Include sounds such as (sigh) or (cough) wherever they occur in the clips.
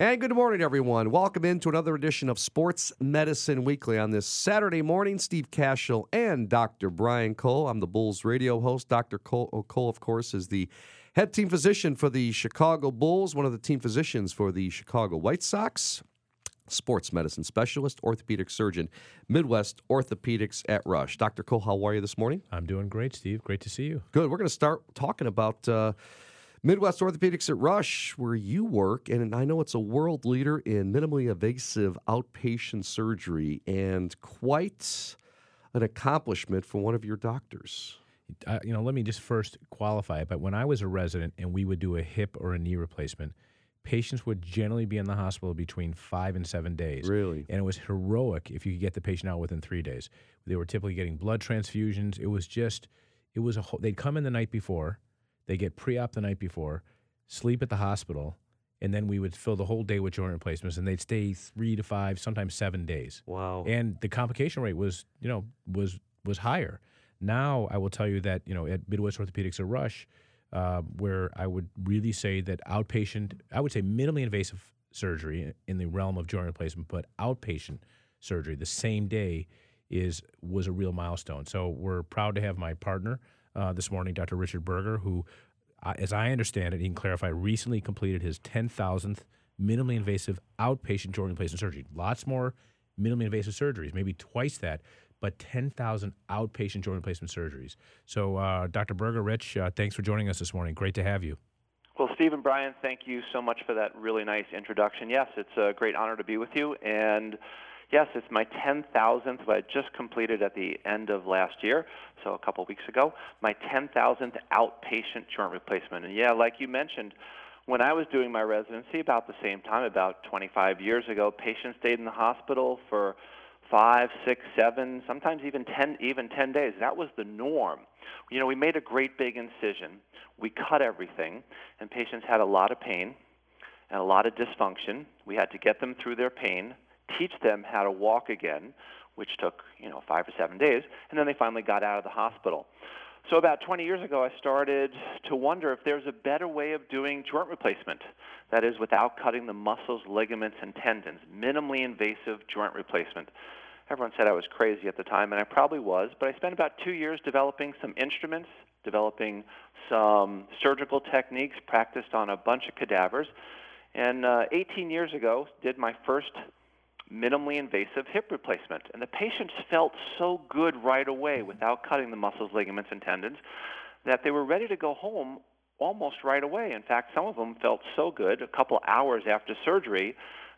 And good morning, everyone. Welcome into another edition of Sports Medicine Weekly on this Saturday morning. Steve Kashul and Dr. Brian Cole. I'm the Bulls radio host. Dr. Cole, Cole, of course, is the head team physician for the Chicago Bulls, one of the team physicians for the Chicago White Sox, sports medicine specialist, orthopedic surgeon, Midwest Orthopedics at Rush. Dr. Cole, how are you this morning? I'm doing great, Steve. Great to see you. Good. We're going to start talking about. Uh, Midwest Orthopedics at Rush, where you work, and I know it's a world leader in minimally invasive outpatient surgery and quite an accomplishment for one of your doctors. Uh, you know, let me just first qualify it. But when I was a resident and we would do a hip or a knee replacement, patients would generally be in the hospital between five and seven days. Really? And it was heroic if you could get the patient out within three days. They were typically getting blood transfusions. It was just, it was a whole, they'd come in the night before they get pre op the night before, sleep at the hospital, and then we would fill the whole day with joint replacements, and they'd stay three to five, sometimes seven days. Wow. And the complication rate was, you know, was was higher. Now I will tell you that, you know, at Midwest Orthopedics at Rush, uh, where I would really say that outpatient, I would say minimally invasive surgery in the realm of joint replacement, but outpatient surgery the same day is was a real milestone. So we're proud to have my partner uh, this morning, Dr. Richard Berger, who, as I understand it, he can clarify, recently completed his 10,000th minimally invasive outpatient joint replacement surgery. Lots more minimally invasive surgeries, maybe twice that, but 10,000 outpatient joint replacement surgeries. So, uh, Dr. Berger, Rich, uh, thanks for joining us this morning. Great to have you. Well, Steve and Brian, thank you so much for that really nice introduction. Yes, it's a great honor to be with you. And Yes, it's my 10,000th, but I just completed at the end of last year, so a couple weeks ago, my 10,000th outpatient joint replacement. And yeah, like you mentioned, when I was doing my residency about the same time, about 25 years ago, patients stayed in the hospital for five, six, seven, sometimes even 10, even 10 days. That was the norm. You know, we made a great big incision. We cut everything, and patients had a lot of pain and a lot of dysfunction. We had to get them through their pain teach them how to walk again, which took you know five or seven days, and then they finally got out of the hospital. So about 20 years ago, I started to wonder if there's a better way of doing joint replacement. That is, without cutting the muscles, ligaments, and tendons, minimally invasive joint replacement. Everyone said I was crazy at the time, and I probably was, but I spent about two years developing some instruments, developing some surgical techniques, practiced on a bunch of cadavers, and uh, 18 years ago, did my first minimally invasive hip replacement. And the patients felt so good right away without cutting the muscles, ligaments, and tendons that they were ready to go home almost right away. In fact, some of them felt so good a couple hours after surgery,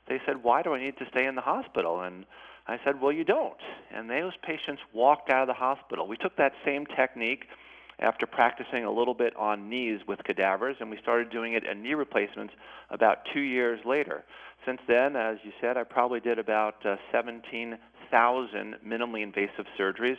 they said, Why do I need to stay in the hospital? And I said, Well, you don't. And those patients walked out of the hospital. We took that same technique after practicing a little bit on knees with cadavers, and we started doing it in knee replacements about two years later. Since then, as you said, I probably did about uh, 17,000 minimally invasive surgeries,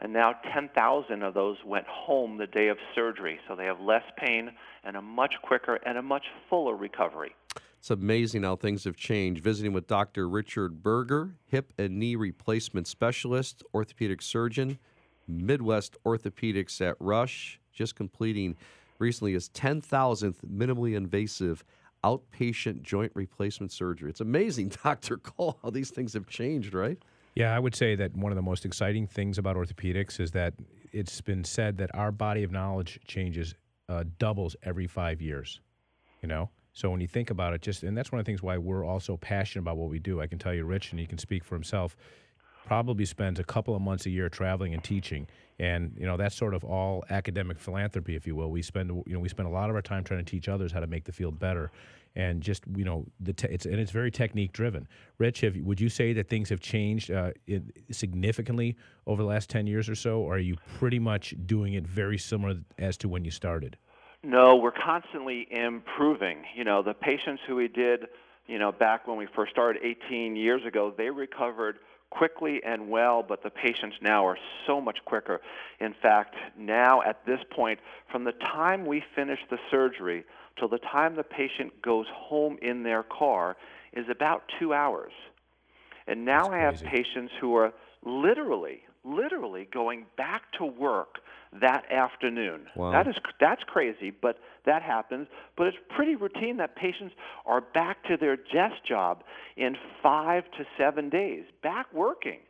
and now 10,000 of those went home the day of surgery. So they have less pain and a much quicker and a much fuller recovery. It's amazing how things have changed. Visiting with Dr. Richard Berger, hip and knee replacement specialist, orthopedic surgeon, Midwest Orthopedics at Rush, just completing recently his 10,000th minimally invasive outpatient joint replacement surgery. It's amazing, (laughs) Dr. Cole, how these things have changed, right? Yeah, I would say that one of the most exciting things about orthopedics is that it's been said that our body of knowledge changes, uh, doubles every five years. You know? So when you think about it, just, and that's one of the things why we're also passionate about what we do. I can tell you, Rich, and he can speak for himself probably spends a couple of months a year traveling and teaching. And you know that's sort of all academic philanthropy if you will. We spend you know we spend a lot of our time trying to teach others how to make the field better. And just you know the te- it's and it's very technique driven. Rich have, would you say that things have changed uh, significantly over the last 10 years or so? Or are you pretty much doing it very similar as to when you started? No we're constantly improving. You know the patients who we did you know back when we first started 18 years ago they recovered quickly and well, but the patients now are so much quicker. In fact, now at this point, from the time we finish the surgery till the time the patient goes home in their car is about two hours. And now That's I have crazy. patients who are literally literally going back to work that afternoon. Wow. That is that's crazy, but that happens. But it's pretty routine that patients are back to their desk job in five to seven days, back working.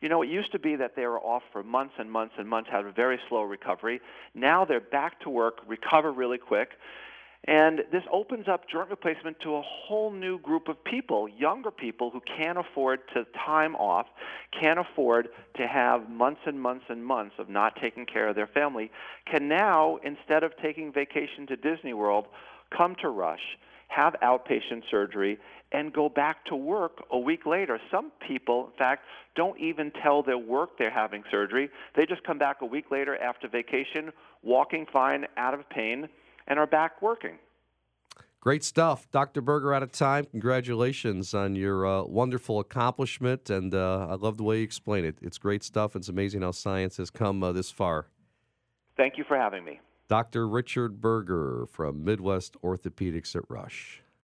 You know, it used to be that they were off for months and months and months, had a very slow recovery. Now they're back to work, recover really quick. And this opens up joint replacement to a whole new group of people, younger people who can't afford to time off, can't afford to have months and months and months of not taking care of their family, can now, instead of taking vacation to Disney World, come to Rush, have outpatient surgery, and go back to work a week later. Some people, in fact, don't even tell their work they're having surgery. They just come back a week later after vacation, walking fine, out of pain and are back working. Great stuff. Dr. Berger out of time. Congratulations on your uh, wonderful accomplishment. And uh, I love the way you explain it. It's great stuff. It's amazing how science has come uh, this far. Thank you for having me. Dr. Richard Berger from Midwest Orthopedics at Rush.